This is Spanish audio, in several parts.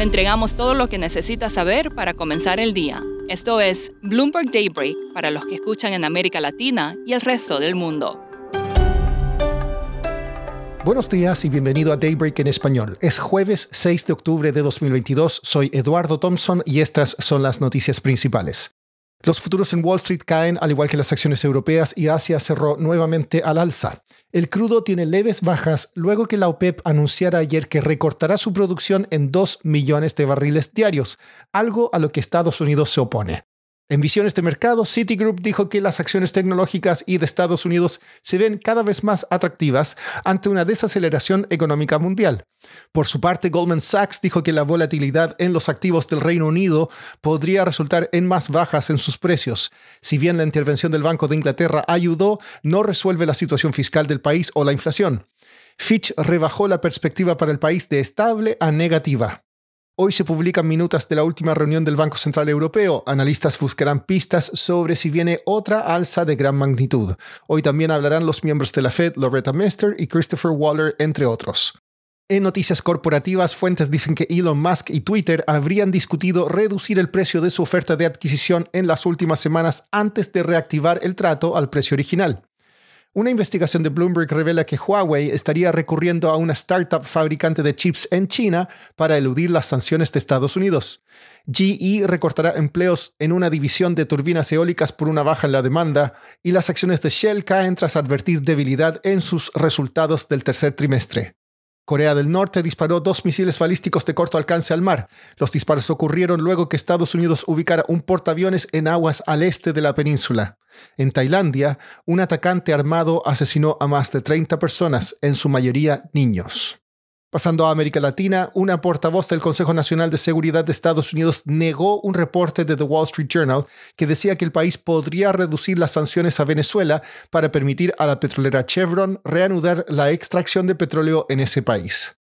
Le entregamos todo lo que necesita saber para comenzar el día. Esto es Bloomberg Daybreak para los que escuchan en América Latina y el resto del mundo. Buenos días y bienvenido a Daybreak en español. Es jueves 6 de octubre de 2022. Soy Eduardo Thompson y estas son las noticias principales. Los futuros en Wall Street caen, al igual que las acciones europeas, y Asia cerró nuevamente al alza. El crudo tiene leves bajas luego que la OPEP anunciara ayer que recortará su producción en 2 millones de barriles diarios, algo a lo que Estados Unidos se opone. En visiones de mercado, Citigroup dijo que las acciones tecnológicas y de Estados Unidos se ven cada vez más atractivas ante una desaceleración económica mundial. Por su parte, Goldman Sachs dijo que la volatilidad en los activos del Reino Unido podría resultar en más bajas en sus precios. Si bien la intervención del Banco de Inglaterra ayudó, no resuelve la situación fiscal del país o la inflación. Fitch rebajó la perspectiva para el país de estable a negativa. Hoy se publican minutas de la última reunión del Banco Central Europeo. Analistas buscarán pistas sobre si viene otra alza de gran magnitud. Hoy también hablarán los miembros de la Fed, Loretta Mester y Christopher Waller, entre otros. En noticias corporativas, fuentes dicen que Elon Musk y Twitter habrían discutido reducir el precio de su oferta de adquisición en las últimas semanas antes de reactivar el trato al precio original. Una investigación de Bloomberg revela que Huawei estaría recurriendo a una startup fabricante de chips en China para eludir las sanciones de Estados Unidos. GE recortará empleos en una división de turbinas eólicas por una baja en la demanda y las acciones de Shell caen tras advertir debilidad en sus resultados del tercer trimestre. Corea del Norte disparó dos misiles balísticos de corto alcance al mar. Los disparos ocurrieron luego que Estados Unidos ubicara un portaaviones en aguas al este de la península. En Tailandia, un atacante armado asesinó a más de 30 personas, en su mayoría niños. Pasando a América Latina, una portavoz del Consejo Nacional de Seguridad de Estados Unidos negó un reporte de The Wall Street Journal que decía que el país podría reducir las sanciones a Venezuela para permitir a la petrolera Chevron reanudar la extracción de petróleo en ese país.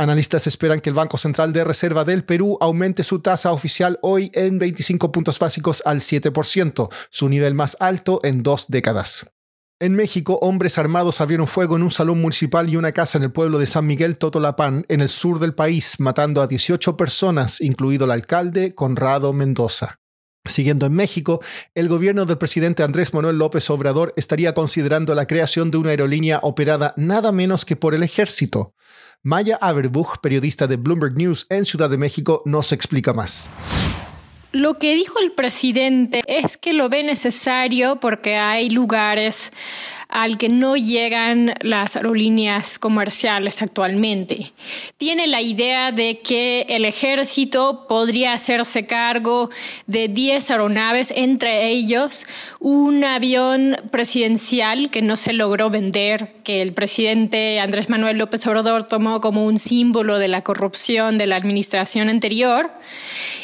Analistas esperan que el Banco Central de Reserva del Perú aumente su tasa oficial hoy en 25 puntos básicos al 7%, su nivel más alto en dos décadas. En México, hombres armados abrieron fuego en un salón municipal y una casa en el pueblo de San Miguel Totolapán, en el sur del país, matando a 18 personas, incluido el alcalde Conrado Mendoza. Siguiendo en México, el gobierno del presidente Andrés Manuel López Obrador estaría considerando la creación de una aerolínea operada nada menos que por el ejército. Maya Averbuch, periodista de Bloomberg News en Ciudad de México, nos explica más. Lo que dijo el presidente es que lo ve necesario porque hay lugares al que no llegan las aerolíneas comerciales actualmente. Tiene la idea de que el ejército podría hacerse cargo de 10 aeronaves, entre ellos un avión presidencial que no se logró vender, que el presidente Andrés Manuel López Obrador tomó como un símbolo de la corrupción de la administración anterior,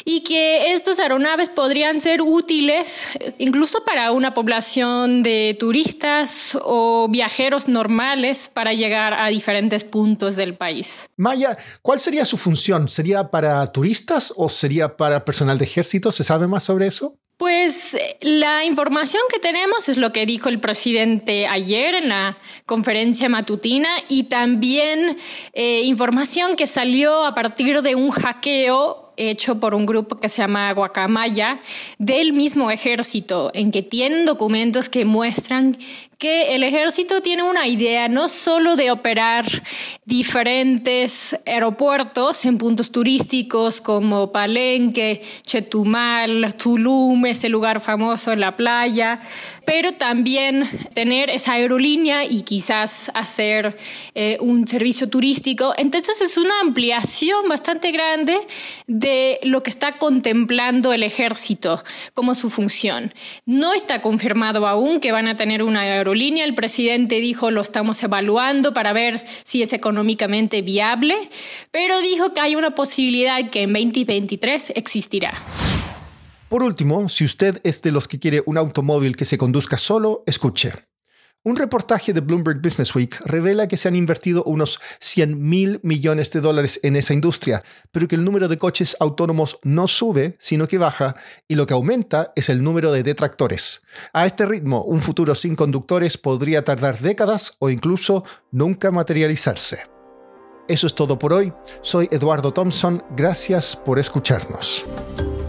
y que estos aeronaves podrían ser útiles incluso para una población de turistas o viajeros normales para llegar a diferentes puntos del país. Maya, ¿cuál sería su función? ¿Sería para turistas o sería para personal de ejército? ¿Se sabe más sobre eso? Pues la información que tenemos es lo que dijo el presidente ayer en la conferencia matutina y también eh, información que salió a partir de un hackeo hecho por un grupo que se llama Guacamaya del mismo ejército, en que tienen documentos que muestran que el ejército tiene una idea no solo de operar diferentes aeropuertos en puntos turísticos como Palenque, Chetumal, Tulum, ese lugar famoso en la playa, pero también tener esa aerolínea y quizás hacer eh, un servicio turístico. Entonces es una ampliación bastante grande de lo que está contemplando el ejército como su función. No está confirmado aún que van a tener una aerolínea aerolínea. El presidente dijo lo estamos evaluando para ver si es económicamente viable, pero dijo que hay una posibilidad que en 2023 existirá. Por último, si usted es de los que quiere un automóvil que se conduzca solo, escuche. Un reportaje de Bloomberg Business Week revela que se han invertido unos 100 mil millones de dólares en esa industria, pero que el número de coches autónomos no sube, sino que baja, y lo que aumenta es el número de detractores. A este ritmo, un futuro sin conductores podría tardar décadas o incluso nunca materializarse. Eso es todo por hoy. Soy Eduardo Thompson. Gracias por escucharnos.